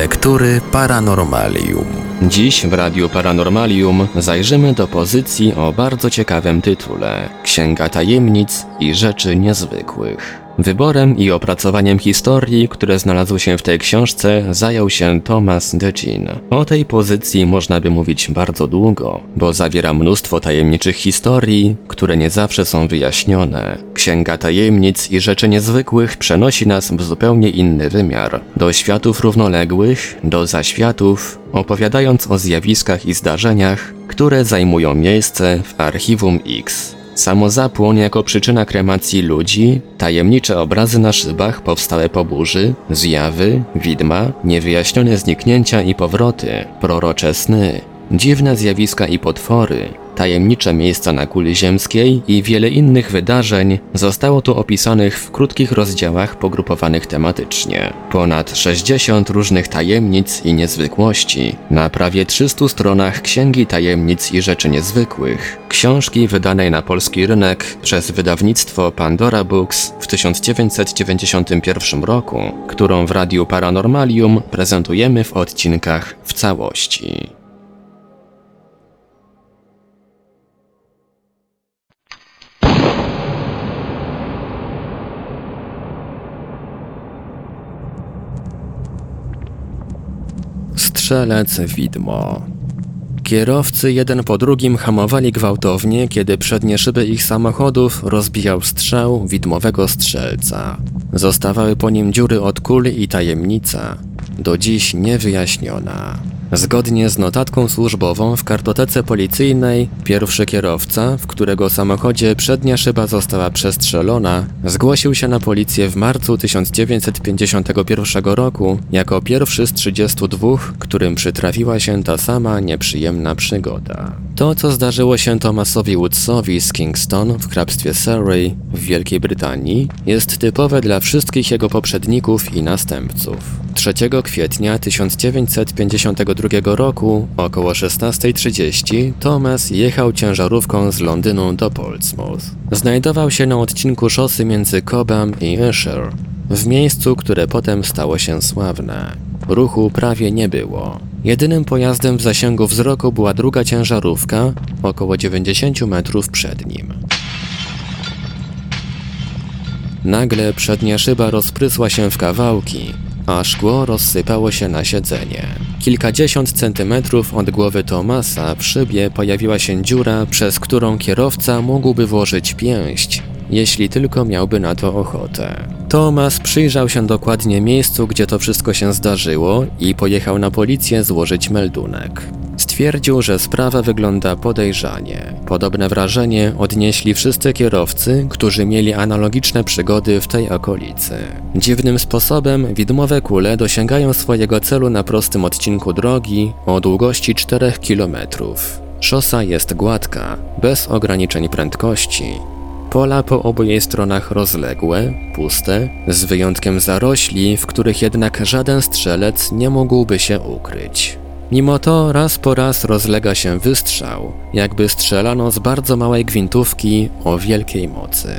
Lektury Paranormalium. Dziś w Radiu Paranormalium zajrzymy do pozycji o bardzo ciekawym tytule Księga Tajemnic i Rzeczy Niezwykłych. Wyborem i opracowaniem historii, które znalazły się w tej książce, zajął się Thomas Decin. O tej pozycji można by mówić bardzo długo, bo zawiera mnóstwo tajemniczych historii, które nie zawsze są wyjaśnione. Księga Tajemnic i Rzeczy Niezwykłych przenosi nas w zupełnie inny wymiar, do światów równoległych, do zaświatów, opowiadając o zjawiskach i zdarzeniach, które zajmują miejsce w Archiwum X. Samozapłon jako przyczyna kremacji ludzi, tajemnicze obrazy na szybach powstałe po burzy, zjawy, widma, niewyjaśnione zniknięcia i powroty, prorocze sny, dziwne zjawiska i potwory, tajemnicze miejsca na kuli ziemskiej i wiele innych wydarzeń zostało tu opisanych w krótkich rozdziałach pogrupowanych tematycznie. Ponad 60 różnych tajemnic i niezwykłości na prawie 300 stronach Księgi Tajemnic i Rzeczy Niezwykłych, książki wydanej na polski rynek przez wydawnictwo Pandora Books w 1991 roku, którą w Radiu Paranormalium prezentujemy w odcinkach w całości. Strzelec widmo. Kierowcy jeden po drugim hamowali gwałtownie, kiedy przednie szyby ich samochodów rozbijał strzał widmowego strzelca. Zostawały po nim dziury od kul i tajemnica, do dziś niewyjaśniona. Zgodnie z notatką służbową w kartotece policyjnej, pierwszy kierowca, w którego samochodzie przednia szyba została przestrzelona, zgłosił się na policję w marcu 1951 roku jako pierwszy z 32, którym przytrafiła się ta sama nieprzyjemna przygoda. To, co zdarzyło się Thomasowi Woodsowi z Kingston w hrabstwie Surrey w Wielkiej Brytanii, jest typowe dla wszystkich jego poprzedników i następców. 3 kwietnia 1952 roku około 16.30 Thomas jechał ciężarówką z Londynu do Portsmouth. Znajdował się na odcinku szosy między Cobham i Esher, w miejscu, które potem stało się sławne. Ruchu prawie nie było. Jedynym pojazdem w zasięgu wzroku była druga ciężarówka, około 90 metrów przed nim. Nagle przednia szyba rozprysła się w kawałki, a szkło rozsypało się na siedzenie. Kilkadziesiąt centymetrów od głowy Tomasa w szybie pojawiła się dziura, przez którą kierowca mógłby włożyć pięść, jeśli tylko miałby na to ochotę. Tomas przyjrzał się dokładnie miejscu, gdzie to wszystko się zdarzyło i pojechał na policję złożyć meldunek. Stwierdził, że sprawa wygląda podejrzanie. Podobne wrażenie odnieśli wszyscy kierowcy, którzy mieli analogiczne przygody w tej okolicy. Dziwnym sposobem widmowe kule dosięgają swojego celu na prostym odcinku drogi o długości 4 km. Szosa jest gładka, bez ograniczeń prędkości. Pola po obu jej stronach rozległe, puste, z wyjątkiem zarośli, w których jednak żaden strzelec nie mógłby się ukryć. Mimo to raz po raz rozlega się wystrzał, jakby strzelano z bardzo małej gwintówki o wielkiej mocy.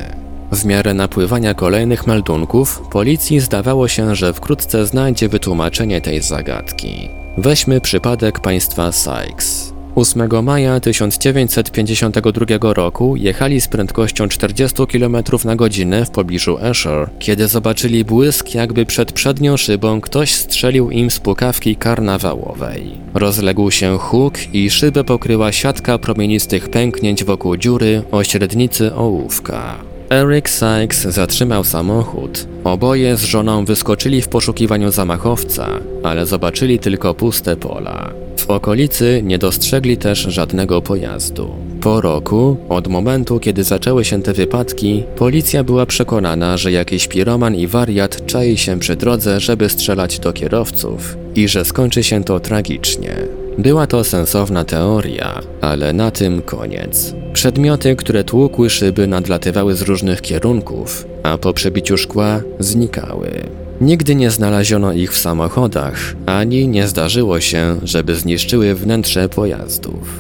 W miarę napływania kolejnych meldunków, policji zdawało się, że wkrótce znajdzie wytłumaczenie tej zagadki. Weźmy przypadek państwa Sykes. 8 maja 1952 roku jechali z prędkością 40 km na godzinę w pobliżu Esher, kiedy zobaczyli błysk, jakby przed przednią szybą ktoś strzelił im z pukawki karnawałowej. Rozległ się huk i szybę pokryła siatka promienistych pęknięć wokół dziury o średnicy ołówka. Eric Sykes zatrzymał samochód. Oboje z żoną wyskoczyli w poszukiwaniu zamachowca, ale zobaczyli tylko puste pola. W okolicy nie dostrzegli też żadnego pojazdu. Po roku, od momentu kiedy zaczęły się te wypadki, policja była przekonana, że jakiś piroman i wariat czai się przy drodze, żeby strzelać do kierowców i że skończy się to tragicznie. Była to sensowna teoria, ale na tym koniec. Przedmioty, które tłukły szyby, nadlatywały z różnych kierunków, a po przebiciu szkła znikały. Nigdy nie znaleziono ich w samochodach, ani nie zdarzyło się, żeby zniszczyły wnętrze pojazdów.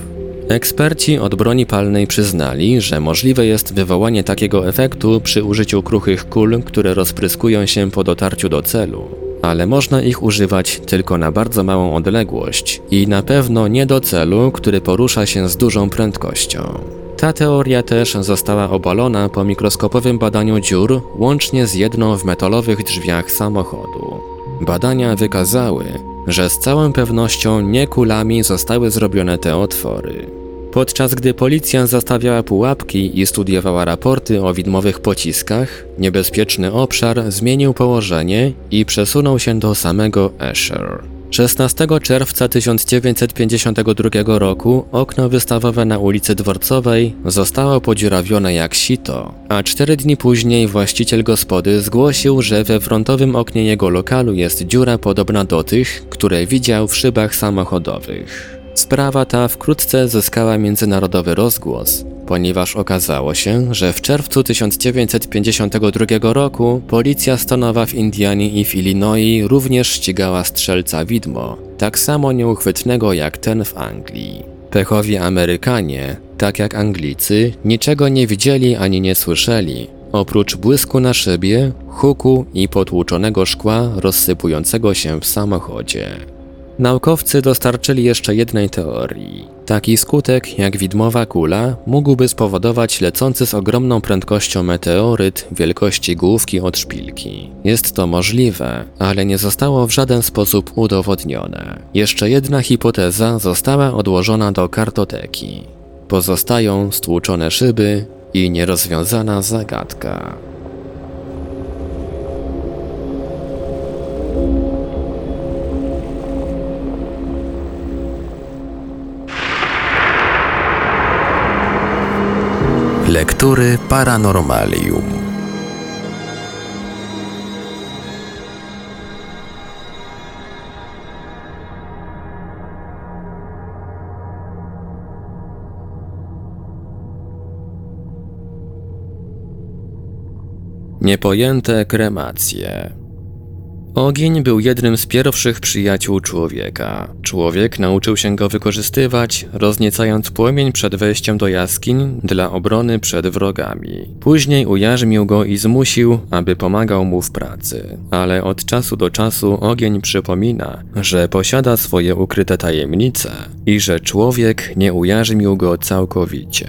Eksperci od broni palnej przyznali, że możliwe jest wywołanie takiego efektu przy użyciu kruchych kul, które rozpryskują się po dotarciu do celu. ale można ich używać tylko na bardzo małą odległość i na pewno nie do celu, który porusza się z dużą prędkością. Ta teoria też została obalona po mikroskopowym badaniu dziur, łącznie z jedną w metalowych drzwiach samochodu. Badania wykazały, że z całą pewnością nie kulami zostały zrobione te otwory. Podczas gdy policja zastawiała pułapki i studiowała raporty o widmowych pociskach, niebezpieczny obszar zmienił położenie i przesunął się do samego Esher. 16 czerwca 1952 roku okno wystawowe na ulicy Dworcowej zostało podziurawione jak sito, a cztery dni później właściciel gospody zgłosił, że we frontowym oknie jego lokalu jest dziura podobna do tych, które widział w szybach samochodowych. Sprawa ta wkrótce zyskała międzynarodowy rozgłos, ponieważ okazało się, że w czerwcu 1952 roku policja stanowa w Indianie i w Illinois również ścigała strzelca widmo, tak samo nieuchwytnego jak ten w Anglii. Pechowi Amerykanie, tak jak Anglicy, niczego nie widzieli ani nie słyszeli, oprócz błysku na szybie, huku i potłuczonego szkła rozsypującego się w samochodzie. Naukowcy dostarczyli jeszcze jednej teorii. Taki skutek, jak widmowa kula, mógłby spowodować lecący z ogromną prędkością meteoryt wielkości główki od szpilki. Jest to możliwe, ale nie zostało w żaden sposób udowodnione. Jeszcze jedna hipoteza została odłożona do kartoteki. Pozostają stłuczone szyby i nierozwiązana zagadka. Lektury Paranormalium. Niepojęte kremacje. Ogień był jednym z pierwszych przyjaciół człowieka. Człowiek nauczył się go wykorzystywać, rozniecając płomień przed wejściem do jaskiń dla obrony przed wrogami. Później ujarzmił go i zmusił, aby pomagał mu w pracy. Ale od czasu do czasu ogień przypomina, że posiada swoje ukryte tajemnice i że człowiek nie ujarzmił go całkowicie.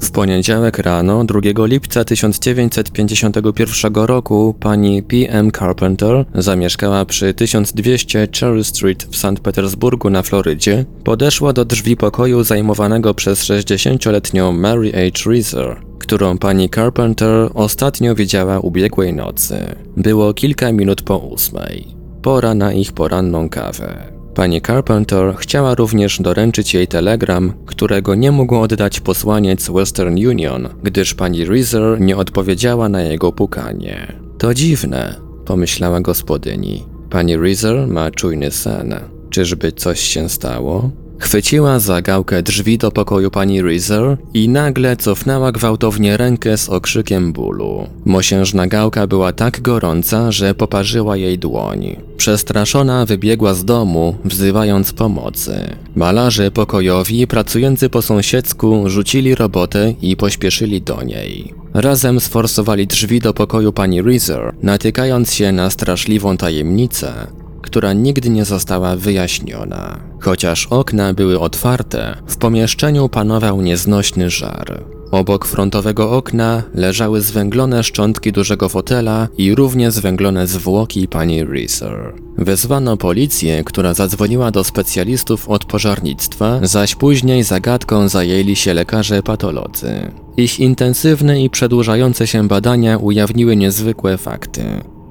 W poniedziałek rano 2 lipca 1951 roku pani P.M. Carpenter zamieszkała przy 1200 Cherry Street w St. Petersburgu na Florydzie. Podeszła do drzwi pokoju zajmowanego przez 60-letnią Mary H. Reeser, którą pani Carpenter ostatnio widziała ubiegłej nocy. Było kilka minut po ósmej. Pora na ich poranną kawę. Pani Carpenter chciała również doręczyć jej telegram, którego nie mógł oddać posłaniec Western Union, gdyż pani Reeser nie odpowiedziała na jego pukanie. To dziwne, pomyślała gospodyni. Pani Reeser ma czujny sen. Czyżby coś się stało? Chwyciła za gałkę drzwi do pokoju pani Reeser i nagle cofnęła gwałtownie rękę z okrzykiem bólu. Mosiężna gałka była tak gorąca, że poparzyła jej dłoń. Przestraszona wybiegła z domu, wzywając pomocy. Malarze pokojowi pracujący po sąsiedzku rzucili robotę i pośpieszyli do niej. Razem sforsowali drzwi do pokoju pani Reeser, natykając się na straszliwą tajemnicę, która nigdy nie została wyjaśniona. Chociaż okna były otwarte, w pomieszczeniu panował nieznośny żar. Obok frontowego okna leżały zwęglone szczątki dużego fotela i równie zwęglone zwłoki pani Reeser. Wezwano policję, która zadzwoniła do specjalistów od pożarnictwa, zaś później zagadką zajęli się lekarze patolodzy. Ich intensywne i przedłużające się badania ujawniły niezwykłe fakty.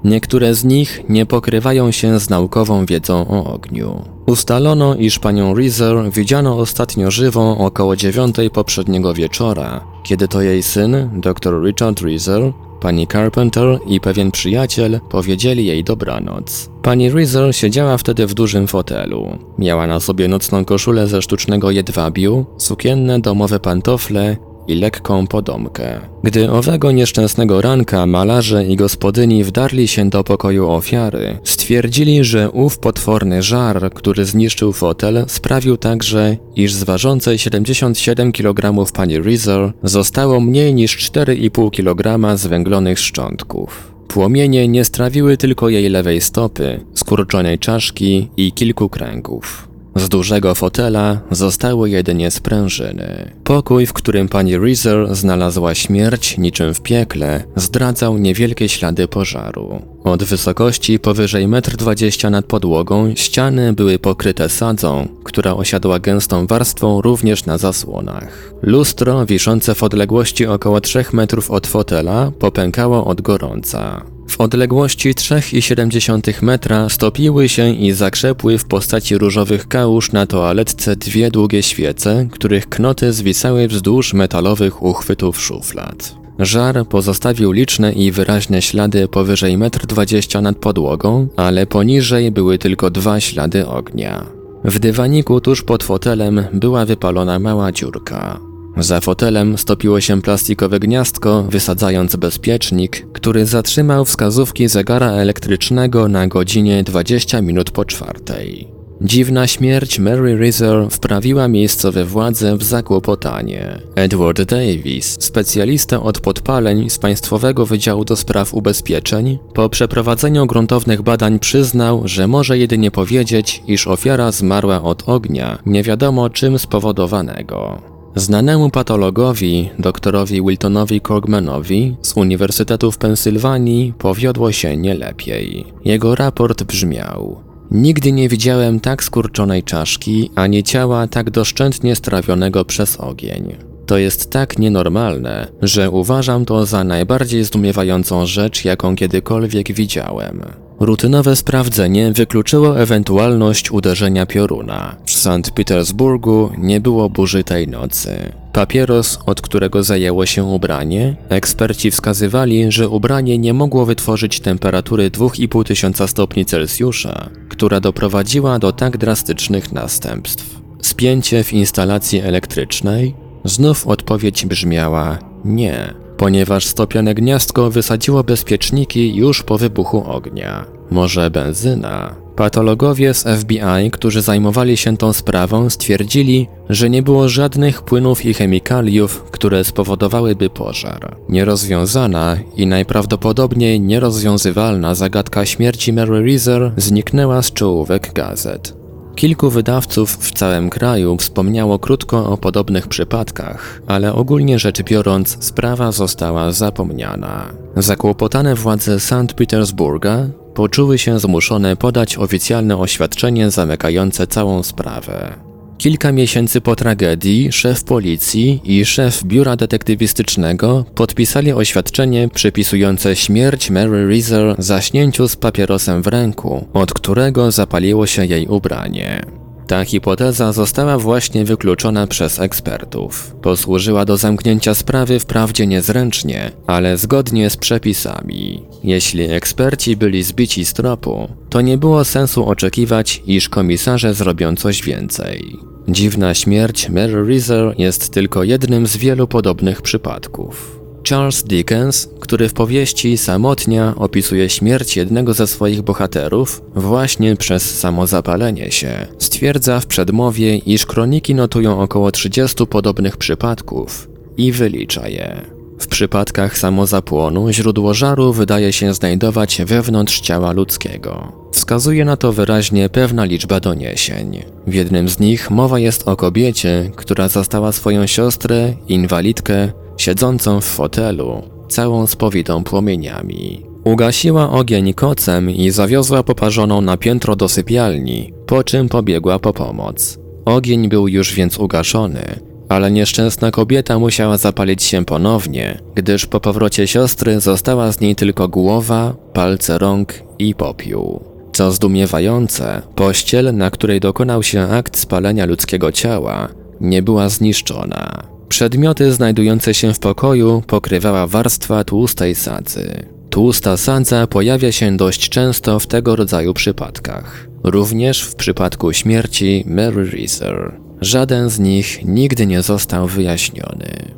Niektóre z nich nie pokrywają się z naukową wiedzą o ogniu. Ustalono, iż panią Reeser widziano ostatnio żywą około dziewiątej poprzedniego wieczora, kiedy to jej syn, dr Richard Reeser, pani Carpenter i pewien przyjaciel powiedzieli jej dobranoc. Pani Reeser siedziała wtedy w dużym fotelu. Miała na sobie nocną koszulę ze sztucznego jedwabiu, sukienne domowe pantofle i lekką podomkę. Gdy owego nieszczęsnego ranka malarze i gospodyni wdarli się do pokoju ofiary, stwierdzili, że ów potworny żar, który zniszczył fotel, sprawił także, iż z ważącej 77 kg pani Reeser zostało mniej niż 4,5 kg zwęglonych szczątków. Płomienie nie strawiły tylko jej lewej stopy, skurczonej czaszki i kilku kręgów. Z dużego fotela zostały jedynie sprężyny. Pokój, w którym pani Reeser znalazła śmierć niczym w piekle, zdradzał niewielkie ślady pożaru. Od wysokości powyżej 1,20 m nad podłogą ściany były pokryte sadzą, która osiadła gęstą warstwą również na zasłonach. Lustro wiszące w odległości około 3 metrów od fotela popękało od gorąca. W odległości 3,7 metra stopiły się i zakrzepły w postaci różowych kałuż na toaletce dwie długie świece, których knoty zwisały wzdłuż metalowych uchwytów szuflad. Żar pozostawił liczne i wyraźne ślady powyżej 1,20 m nad podłogą, ale poniżej były tylko dwa ślady ognia. W dywaniku tuż pod fotelem była wypalona mała dziurka. Za fotelem stopiło się plastikowe gniazdko, wysadzając bezpiecznik, który zatrzymał wskazówki zegara elektrycznego na godzinie 20 minut po czwartej. Dziwna śmierć Mary Rizzer wprawiła miejscowe władze w zakłopotanie. Edward Davis, specjalista od podpaleń z Państwowego Wydziału do Spraw Ubezpieczeń, po przeprowadzeniu gruntownych badań przyznał, że może jedynie powiedzieć, iż ofiara zmarła od ognia, nie wiadomo czym spowodowanego. Znanemu patologowi, doktorowi Wiltonowi Krogmanowi z Uniwersytetu w Pensylwanii powiodło się nie lepiej. Jego raport brzmiał: Nigdy nie widziałem tak skurczonej czaszki, ani ciała tak doszczętnie strawionego przez ogień. To jest tak nienormalne, że uważam to za najbardziej zdumiewającą rzecz, jaką kiedykolwiek widziałem. Rutynowe sprawdzenie wykluczyło ewentualność uderzenia pioruna. W Sankt Petersburgu nie było burzy tej nocy. Papieros, od którego zajęło się ubranie, eksperci wskazywali, że ubranie nie mogło wytworzyć temperatury 2,5 tysiąca stopni Celsjusza, która doprowadziła do tak drastycznych następstw. Spięcie w instalacji elektrycznej? Znów odpowiedź brzmiała nie ponieważ stopione gniazdko wysadziło bezpieczniki już po wybuchu ognia. Może benzyna? Patologowie z FBI, którzy zajmowali się tą sprawą, stwierdzili, że nie było żadnych płynów i chemikaliów, które spowodowałyby pożar. Nierozwiązana i najprawdopodobniej nierozwiązywalna zagadka śmierci Mary Reeser zniknęła z czołówek gazet. Kilku wydawców w całym kraju wspomniało krótko o podobnych przypadkach, ale ogólnie rzecz biorąc, sprawa została zapomniana. Zakłopotane władze Sankt Petersburga poczuły się zmuszone podać oficjalne oświadczenie zamykające całą sprawę. Kilka miesięcy po tragedii szef policji i szef biura detektywistycznego podpisali oświadczenie przypisujące śmierć Mary Reeser zaśnięciu z papierosem w ręku, od którego zapaliło się jej ubranie. Ta hipoteza została właśnie wykluczona przez ekspertów. Posłużyła do zamknięcia sprawy wprawdzie niezręcznie, ale zgodnie z przepisami. Jeśli eksperci byli zbici z tropu, to nie było sensu oczekiwać, iż komisarze zrobią coś więcej. Dziwna śmierć Mary Reeser jest tylko jednym z wielu podobnych przypadków. Charles Dickens, który w powieści Samotnia opisuje śmierć jednego ze swoich bohaterów właśnie przez samozapalenie się, stwierdza w przedmowie, iż kroniki notują około 30 podobnych przypadków i wylicza je. W przypadkach samozapłonu źródło żaru wydaje się znajdować wewnątrz ciała ludzkiego. Wskazuje na to wyraźnie pewna liczba doniesień. W jednym z nich mowa jest o kobiecie, która zastała swoją siostrę, inwalidkę, siedzącą w fotelu, całą spowitą płomieniami. Ugasiła ogień kocem i zawiozła poparzoną na piętro do sypialni, po czym pobiegła po pomoc. Ogień był już więc ugaszony, ale nieszczęsna kobieta musiała zapalić się ponownie, gdyż po powrocie siostry została z niej tylko głowa, palce rąk i popiół. Co zdumiewające, pościel, na której dokonał się akt spalenia ludzkiego ciała, nie była zniszczona. Przedmioty znajdujące się w pokoju pokrywała warstwa tłustej sadzy. Tłusta sadza pojawia się dość często w tego rodzaju przypadkach. Również w przypadku śmierci Mary Reeser. Żaden z nich nigdy nie został wyjaśniony.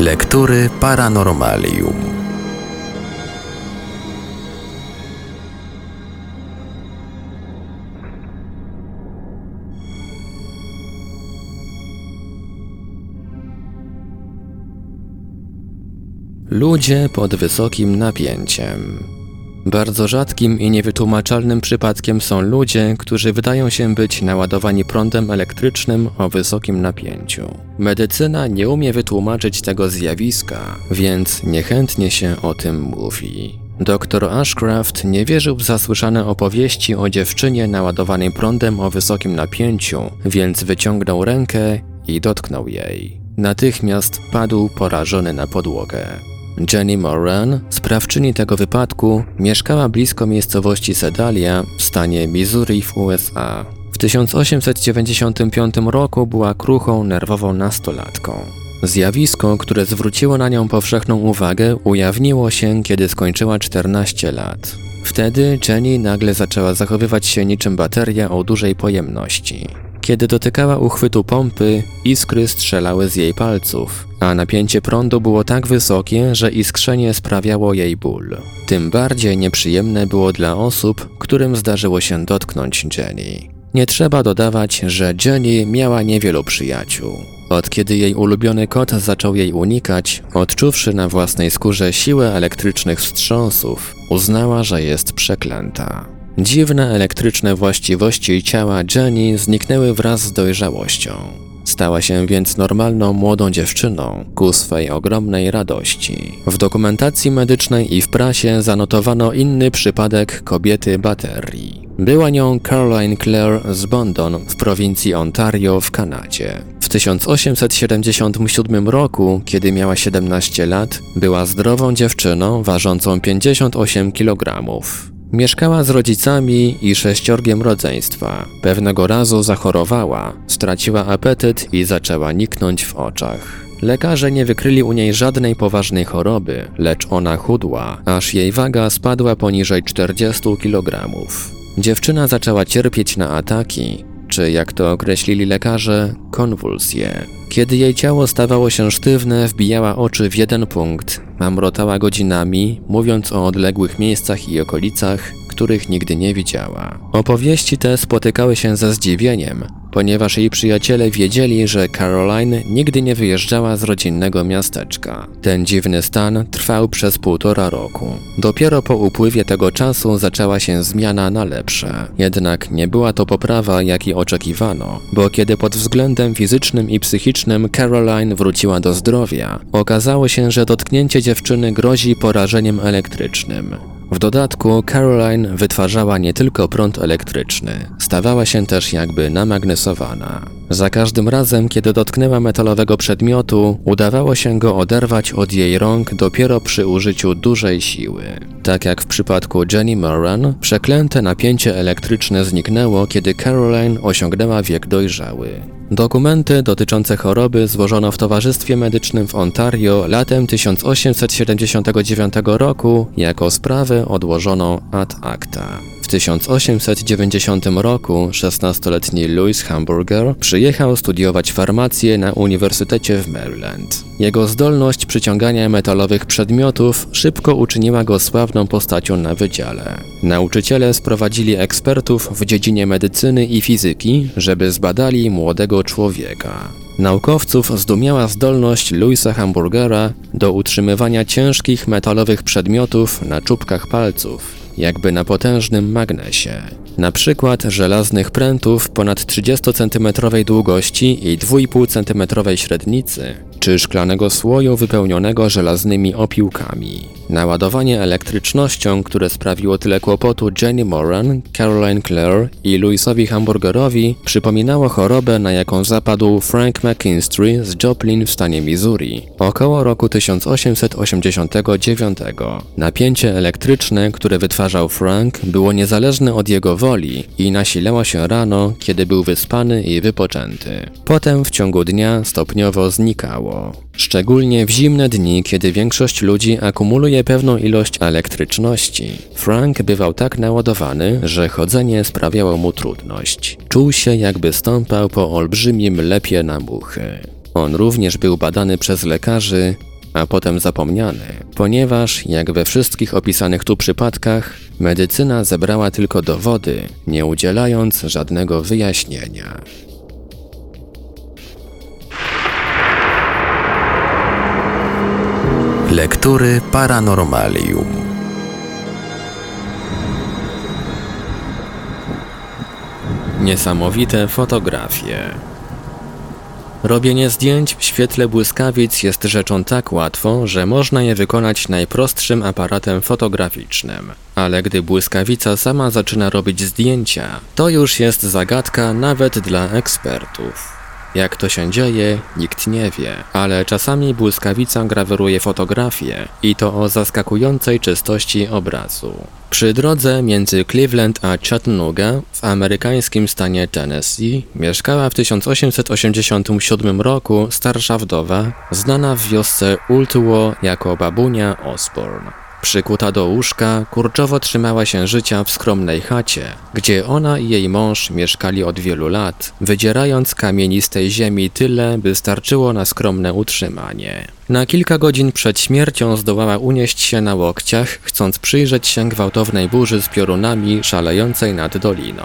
Lektury Paranormalium. Ludzie pod wysokim napięciem. Bardzo rzadkim i niewytłumaczalnym przypadkiem są ludzie, którzy wydają się być naładowani prądem elektrycznym o wysokim napięciu. Medycyna nie umie wytłumaczyć tego zjawiska, więc niechętnie się o tym mówi. Dr Ashcraft nie wierzył w zasłyszane opowieści o dziewczynie naładowanej prądem o wysokim napięciu, więc wyciągnął rękę i dotknął jej. Natychmiast padł porażony na podłogę. Jenny Moran, sprawczyni tego wypadku, mieszkała blisko miejscowości Sedalia w stanie Missouri w USA. W 1895 roku była kruchą, nerwową nastolatką. Zjawisko, które zwróciło na nią powszechną uwagę, ujawniło się, kiedy skończyła 14 lat. Wtedy Jenny nagle zaczęła zachowywać się niczym bateria o dużej pojemności. Kiedy dotykała uchwytu pompy, iskry strzelały z jej palców, a napięcie prądu było tak wysokie, że iskrzenie sprawiało jej ból. Tym bardziej nieprzyjemne było dla osób, którym zdarzyło się dotknąć Jenny. Nie trzeba dodawać, że Jenny miała niewielu przyjaciół. Od kiedy jej ulubiony kot zaczął jej unikać, odczuwszy na własnej skórze siłę elektrycznych wstrząsów, uznała, że jest przeklęta. Dziwne elektryczne właściwości ciała Jenny zniknęły wraz z dojrzałością. Stała się więc normalną młodą dziewczyną ku swej ogromnej radości. W dokumentacji medycznej i w prasie zanotowano inny przypadek kobiety baterii. Była nią Caroline Clare z Bondon w prowincji Ontario w Kanadzie. W 1877 roku, kiedy miała 17 lat, była zdrową dziewczyną ważącą 58 kg. Mieszkała z rodzicami i sześciorgiem rodzeństwa. Pewnego razu zachorowała, straciła apetyt i zaczęła niknąć w oczach. Lekarze nie wykryli u niej żadnej poważnej choroby, lecz ona chudła, aż jej waga spadła poniżej 40 kg. Dziewczyna zaczęła cierpieć na ataki, czy jak to określili lekarze, konwulsje. Kiedy jej ciało stawało się sztywne, wbijała oczy w jeden punkt, mamrotała godzinami, mówiąc o odległych miejscach i okolicach, których nigdy nie widziała. Opowieści te spotykały się ze zdziwieniem, ponieważ jej przyjaciele wiedzieli, że Caroline nigdy nie wyjeżdżała z rodzinnego miasteczka. Ten dziwny stan trwał przez półtora roku. Dopiero po upływie tego czasu zaczęła się zmiana na lepsze. Jednak nie była to poprawa, jakiej oczekiwano, bo kiedy pod względem fizycznym i psychicznym Caroline wróciła do zdrowia, okazało się, że dotknięcie dziewczyny grozi porażeniem elektrycznym. W dodatku Caroline wytwarzała nie tylko prąd elektryczny, stawała się też jakby namagnesowana. Za każdym razem, kiedy dotknęła metalowego przedmiotu, udawało się go oderwać od jej rąk dopiero przy użyciu dużej siły. Tak jak w przypadku Jenny Moran, przeklęte napięcie elektryczne zniknęło, kiedy Caroline osiągnęła wiek dojrzały. Dokumenty dotyczące choroby złożono w Towarzystwie Medycznym w Ontario latem 1879 roku jako sprawę odłożoną ad acta. 1890 roku 16-letni Louis Hamburger przyjechał studiować farmację na Uniwersytecie w Maryland. Jego zdolność przyciągania metalowych przedmiotów szybko uczyniła go sławną postacią na wydziale. Nauczyciele sprowadzili ekspertów w dziedzinie medycyny i fizyki, żeby zbadali młodego człowieka. Naukowców zdumiała zdolność Louisa Hamburgera do utrzymywania ciężkich metalowych przedmiotów na czubkach palców, jakby na potężnym magnesie. Na przykład żelaznych prętów ponad 30 cm długości i 2,5 cm średnicy, czy szklanego słoju wypełnionego żelaznymi opiłkami. Naładowanie elektrycznością, które sprawiło tyle kłopotu Jenny Moran, Caroline Clare i Louisowi Hamburgerowi, przypominało chorobę, na jaką zapadł Frank McKinstry z Joplin w stanie Missouri około roku 1889. Napięcie elektryczne, które wytwarzał Frank, było niezależne od jego woli i nasilało się rano, kiedy był wyspany i wypoczęty. Potem w ciągu dnia stopniowo znikało. Szczególnie w zimne dni, kiedy większość ludzi akumuluje pewną ilość elektryczności, Frank bywał tak naładowany, że chodzenie sprawiało mu trudność. Czuł się jakby stąpał po olbrzymim lepie na muchy. On również był badany przez lekarzy, a potem zapomniany, ponieważ, jak we wszystkich opisanych tu przypadkach, medycyna zebrała tylko dowody, nie udzielając żadnego wyjaśnienia. Lektury Paranormalium. Niesamowite fotografie. Robienie zdjęć w świetle błyskawic jest rzeczą tak łatwą, że można je wykonać najprostszym aparatem fotograficznym. Ale gdy błyskawica sama zaczyna robić zdjęcia, to już jest zagadka nawet dla ekspertów. Jak to się dzieje, nikt nie wie, ale czasami błyskawica graweruje fotografię i to o zaskakującej czystości obrazu. Przy drodze między Cleveland a Chattanooga w amerykańskim stanie Tennessee mieszkała w 1887 roku starsza wdowa, znana w wiosce Ultwo jako babunia Osborne. Przykuta do łóżka, kurczowo trzymała się życia w skromnej chacie, gdzie ona i jej mąż mieszkali od wielu lat, wydzierając kamienistej ziemi tyle, by starczyło na skromne utrzymanie. Na kilka godzin przed śmiercią zdołała unieść się na łokciach, chcąc przyjrzeć się gwałtownej burzy z piorunami szalejącej nad doliną.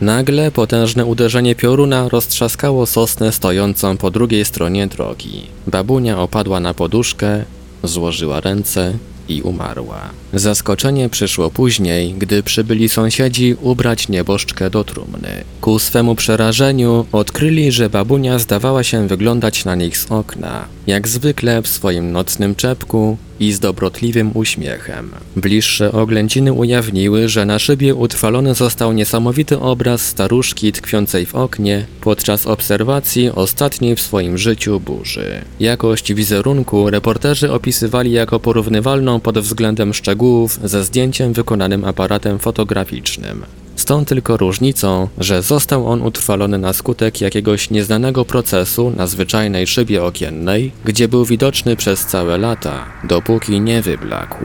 Nagle potężne uderzenie pioruna roztrzaskało sosnę stojącą po drugiej stronie drogi. Babunia opadła na poduszkę, złożyła ręce i umarła. Zaskoczenie przyszło później, gdy przybyli sąsiedzi ubrać nieboszczkę do trumny. Ku swemu przerażeniu odkryli, że babunia zdawała się wyglądać na nich z okna, jak zwykle w swoim nocnym czepku i z dobrotliwym uśmiechem. Bliższe oględziny ujawniły, że na szybie utrwalony został niesamowity obraz staruszki tkwiącej w oknie podczas obserwacji ostatniej w swoim życiu burzy. Jakość wizerunku reporterzy opisywali jako porównywalną pod względem szczegółów ze zdjęciem wykonanym aparatem fotograficznym. Z tą tylko różnicą, że został on utrwalony na skutek jakiegoś nieznanego procesu na zwyczajnej szybie okiennej, gdzie był widoczny przez całe lata, dopóki nie wyblakł.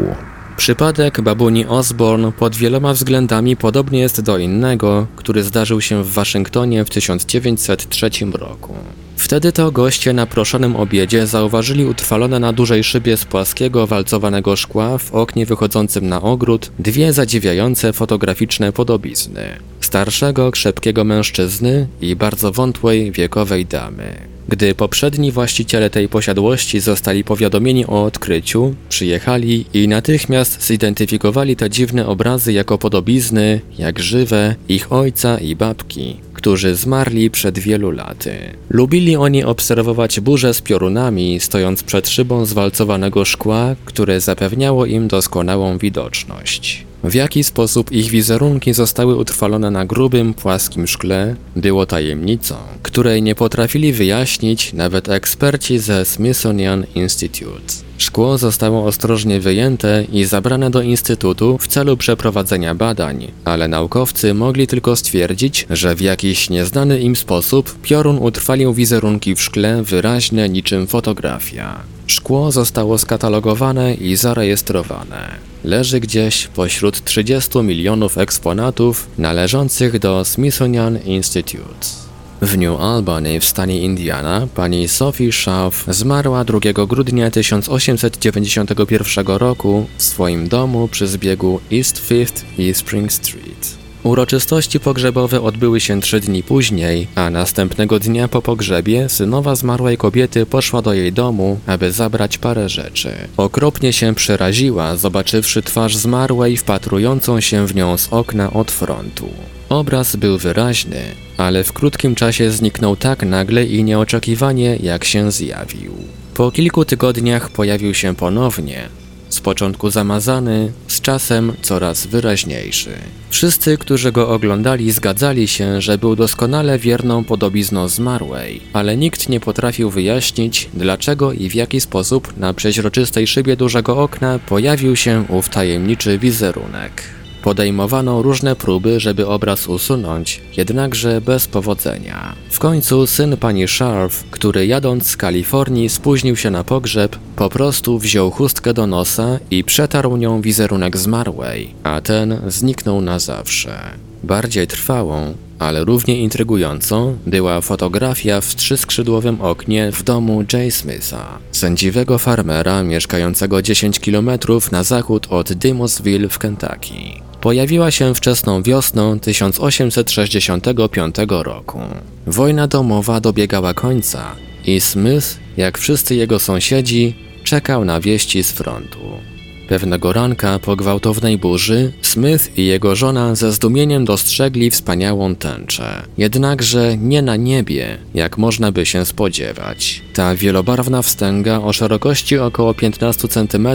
Przypadek babuni Osborne pod wieloma względami podobnie jest do innego, który zdarzył się w Waszyngtonie w 1903 roku. Wtedy to goście na proszonym obiedzie zauważyli utrwalone na dużej szybie z płaskiego, walcowanego szkła w oknie wychodzącym na ogród dwie zadziwiające fotograficzne podobizny. Starszego, krzepkiego mężczyzny i bardzo wątłej, wiekowej damy. Gdy poprzedni właściciele tej posiadłości zostali powiadomieni o odkryciu, przyjechali i natychmiast zidentyfikowali te dziwne obrazy jako podobizny, jak żywe, ich ojca i babki, którzy zmarli przed wielu laty. Lubili oni obserwować burze z piorunami, stojąc przed szybą zwalcowanego szkła, które zapewniało im doskonałą widoczność. W jaki sposób ich wizerunki zostały utrwalone na grubym, płaskim szkle, było tajemnicą, której nie potrafili wyjaśnić nawet eksperci ze Smithsonian Institute. Szkło zostało ostrożnie wyjęte i zabrane do instytutu w celu przeprowadzenia badań, ale naukowcy mogli tylko stwierdzić, że w jakiś nieznany im sposób piorun utrwalił wizerunki w szkle wyraźne niczym fotografia. Szkło zostało skatalogowane i zarejestrowane. Leży gdzieś pośród 30 milionów eksponatów należących do Smithsonian Institute. W New Albany w stanie Indiana pani Sophie Schaff zmarła 2 grudnia 1891 roku w swoim domu przy zbiegu East Fifth i Spring Street. Uroczystości pogrzebowe odbyły się trzy dni później, a następnego dnia po pogrzebie synowa zmarłej kobiety poszła do jej domu, aby zabrać parę rzeczy. Okropnie się przeraziła, zobaczywszy twarz zmarłej wpatrującą się w nią z okna od frontu. Obraz był wyraźny, ale w krótkim czasie zniknął tak nagle i nieoczekiwanie, jak się zjawił. Po kilku tygodniach pojawił się ponownie, z początku zamazany, z czasem coraz wyraźniejszy. Wszyscy, którzy go oglądali, zgadzali się, że był doskonale wierną podobizną zmarłej, ale nikt nie potrafił wyjaśnić, dlaczego i w jaki sposób na przeźroczystej szybie dużego okna pojawił się ów tajemniczy wizerunek. Podejmowano różne próby, żeby obraz usunąć, jednakże bez powodzenia. W końcu syn pani Sharp, który jadąc z Kalifornii spóźnił się na pogrzeb, po prostu wziął chustkę do nosa i przetarł nią wizerunek zmarłej, a ten zniknął na zawsze. Bardziej trwałą, ale równie intrygującą była fotografia w trzyskrzydłowym oknie w domu Jay Smitha, sędziwego farmera mieszkającego 10 km na zachód od Dimosville w Kentucky. Pojawiła się wczesną wiosną 1865 roku. Wojna domowa dobiegała końca i Smith, jak wszyscy jego sąsiedzi, czekał na wieści z frontu. Pewnego ranka po gwałtownej burzy Smith i jego żona ze zdumieniem dostrzegli wspaniałą tęczę. Jednakże nie na niebie, jak można by się spodziewać. Ta wielobarwna wstęga o szerokości około 15 cm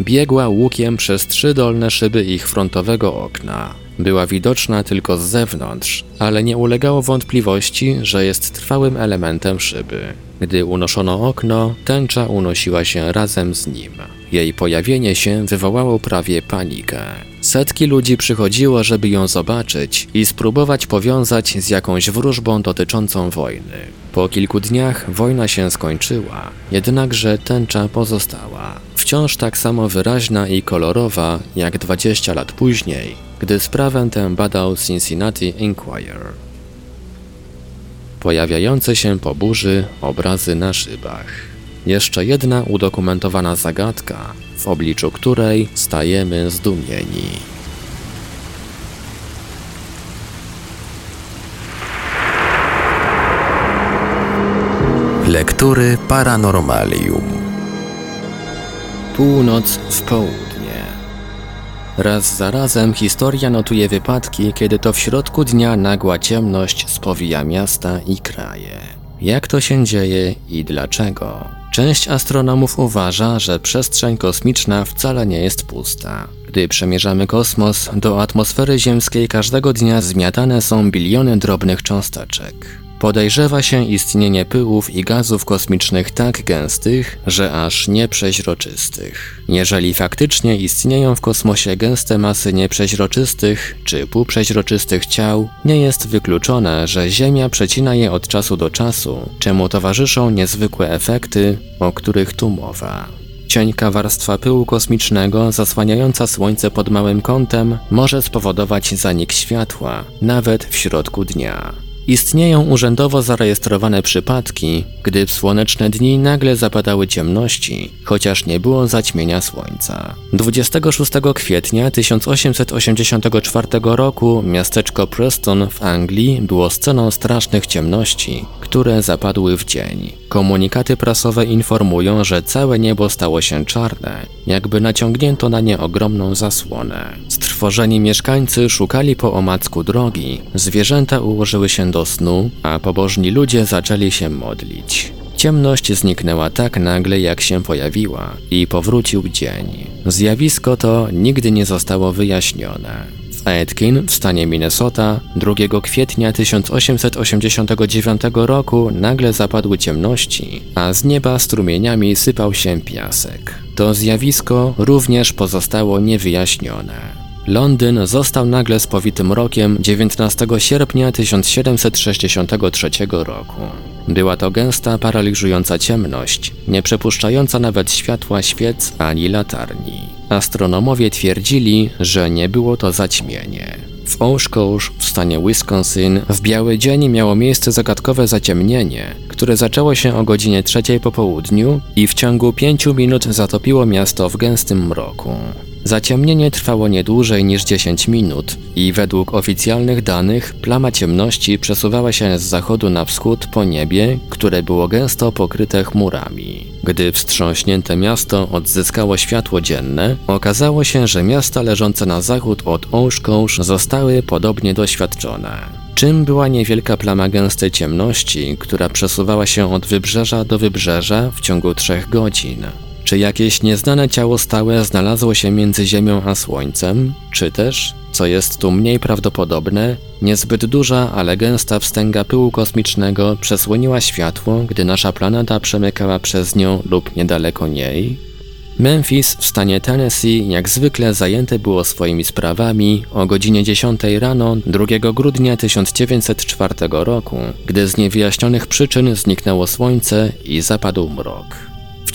biegła łukiem przez trzy dolne szyby ich frontowego okna. Była widoczna tylko z zewnątrz, ale nie ulegało wątpliwości, że jest trwałym elementem szyby. Gdy unoszono okno, tęcza unosiła się razem z nim. Jej pojawienie się wywołało prawie panikę. Setki ludzi przychodziło, żeby ją zobaczyć i spróbować powiązać z jakąś wróżbą dotyczącą wojny. Po kilku dniach wojna się skończyła, jednakże tęcza pozostała. Wciąż tak samo wyraźna i kolorowa jak 20 lat później, gdy sprawę tę badał Cincinnati Inquirer. Pojawiające się po burzy obrazy na szybach. Jeszcze jedna udokumentowana zagadka, w obliczu której stajemy zdumieni. Lektury Paranormalium. Północ w południe. Raz za razem historia notuje wypadki, kiedy to w środku dnia nagła ciemność spowija miasta i kraje. Jak to się dzieje i dlaczego? Część astronomów uważa, że przestrzeń kosmiczna wcale nie jest pusta. Gdy przemierzamy kosmos, do atmosfery ziemskiej każdego dnia zmiatane są biliony drobnych cząsteczek. Podejrzewa się istnienie pyłów i gazów kosmicznych tak gęstych, że aż nieprzeźroczystych. Jeżeli faktycznie istnieją w kosmosie gęste masy nieprzeźroczystych czy półprzeźroczystych ciał, nie jest wykluczone, że Ziemia przecina je od czasu do czasu, czemu towarzyszą niezwykłe efekty, o których tu mowa. Cienka warstwa pyłu kosmicznego zasłaniająca Słońce pod małym kątem może spowodować zanik światła, nawet w środku dnia. Istnieją urzędowo zarejestrowane przypadki, gdy w słoneczne dni nagle zapadały ciemności, chociaż nie było zaćmienia słońca. 26 kwietnia 1884 roku miasteczko Preston w Anglii było sceną strasznych ciemności, które zapadły w dzień. Komunikaty prasowe informują, że całe niebo stało się czarne, jakby naciągnięto na nie ogromną zasłonę. Strwożeni mieszkańcy szukali po omacku drogi, zwierzęta ułożyły się do snu, a pobożni ludzie zaczęli się modlić. Ciemność zniknęła tak nagle, jak się pojawiła, i powrócił dzień. Zjawisko to nigdy nie zostało wyjaśnione. W Aitkin w stanie Minnesota 2 kwietnia 1889 roku nagle zapadły ciemności, a z nieba strumieniami sypał się piasek. To zjawisko również pozostało niewyjaśnione. Londyn został nagle spowity mrokiem 19 sierpnia 1763 roku. Była to gęsta, paraliżująca ciemność, nie przepuszczająca nawet światła świec ani latarni. Astronomowie twierdzili, że nie było to zaćmienie. W Oshkosh w stanie Wisconsin w biały dzień miało miejsce zagadkowe zaciemnienie, które zaczęło się o godzinie trzeciej po południu i w ciągu pięciu minut zatopiło miasto w gęstym mroku. Zaciemnienie trwało nie dłużej niż 10 minut i według oficjalnych danych plama ciemności przesuwała się z zachodu na wschód po niebie, które było gęsto pokryte chmurami. Gdy wstrząśnięte miasto odzyskało światło dzienne, okazało się, że miasta leżące na zachód od Oshkosh zostały podobnie doświadczone. Czym była niewielka plama gęstej ciemności, która przesuwała się od wybrzeża do wybrzeża w ciągu trzech godzin? Czy jakieś nieznane ciało stałe znalazło się między Ziemią a Słońcem? Czy też, co jest tu mniej prawdopodobne, niezbyt duża, ale gęsta wstęga pyłu kosmicznego przesłoniła światło, gdy nasza planeta przemykała przez nią lub niedaleko niej? Memphis w stanie Tennessee jak zwykle zajęte było swoimi sprawami o godzinie 10 rano 2 grudnia 1904 roku, gdy z niewyjaśnionych przyczyn zniknęło słońce i zapadł mrok.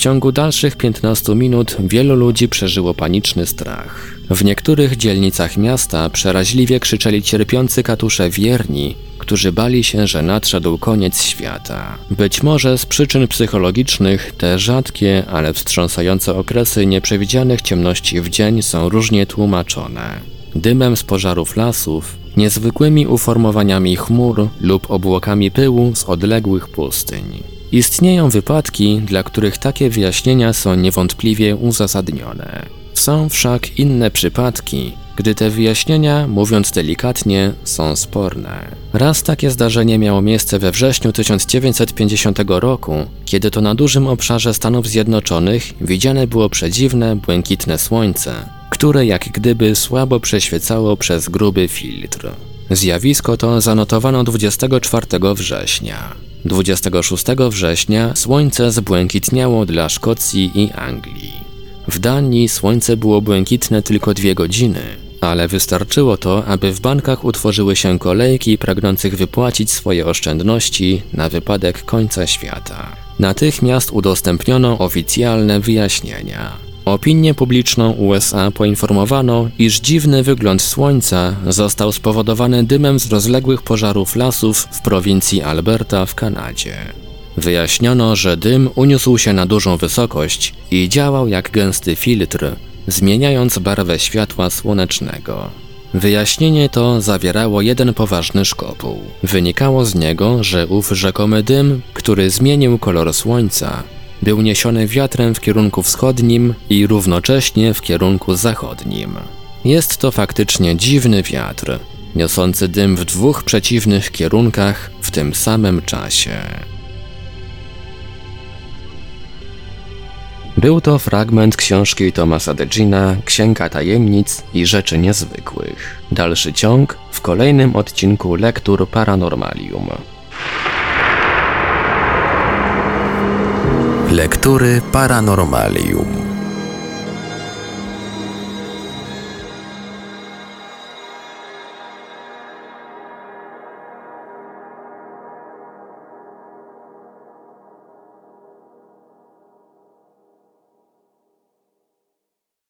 Ciągu dalszych 15 minut wielu ludzi przeżyło paniczny strach. W niektórych dzielnicach miasta przeraźliwie krzyczeli cierpiący katusze wierni, którzy bali się, że nadszedł koniec świata. Być może z przyczyn psychologicznych te rzadkie, ale wstrząsające okresy nieprzewidzianych ciemności w dzień są różnie tłumaczone. Dymem z pożarów lasów, niezwykłymi uformowaniami chmur lub obłokami pyłu z odległych pustyń. Istnieją wypadki, dla których takie wyjaśnienia są niewątpliwie uzasadnione. Są wszak inne przypadki, gdy te wyjaśnienia, mówiąc delikatnie, są sporne. Raz takie zdarzenie miało miejsce we wrześniu 1950 roku, kiedy to na dużym obszarze Stanów Zjednoczonych widziane było przedziwne, błękitne słońce, które jak gdyby słabo przeświecało przez gruby filtr. Zjawisko to zanotowano 24 września. 26 września słońce zbłękitniało dla Szkocji i Anglii. W Danii słońce było błękitne tylko dwie godziny, ale wystarczyło to, aby w bankach utworzyły się kolejki pragnących wypłacić swoje oszczędności na wypadek końca świata. Natychmiast udostępniono oficjalne wyjaśnienia. Opinię publiczną USA poinformowano, iż dziwny wygląd Słońca został spowodowany dymem z rozległych pożarów lasów w prowincji Alberta w Kanadzie. Wyjaśniono, że dym uniósł się na dużą wysokość i działał jak gęsty filtr, zmieniając barwę światła słonecznego. Wyjaśnienie to zawierało jeden poważny szkopuł. Wynikało z niego, że ów rzekomy dym, który zmienił kolor słońca, był niesiony wiatrem w kierunku wschodnim i równocześnie w kierunku zachodnim. Jest to faktycznie dziwny wiatr, niosący dym w dwóch przeciwnych kierunkach w tym samym czasie. Był to fragment książki Thomasa Degina Księga Tajemnic i Rzeczy Niezwykłych. Dalszy ciąg w kolejnym odcinku Lektur Paranormalium. Lektury Paranormalium.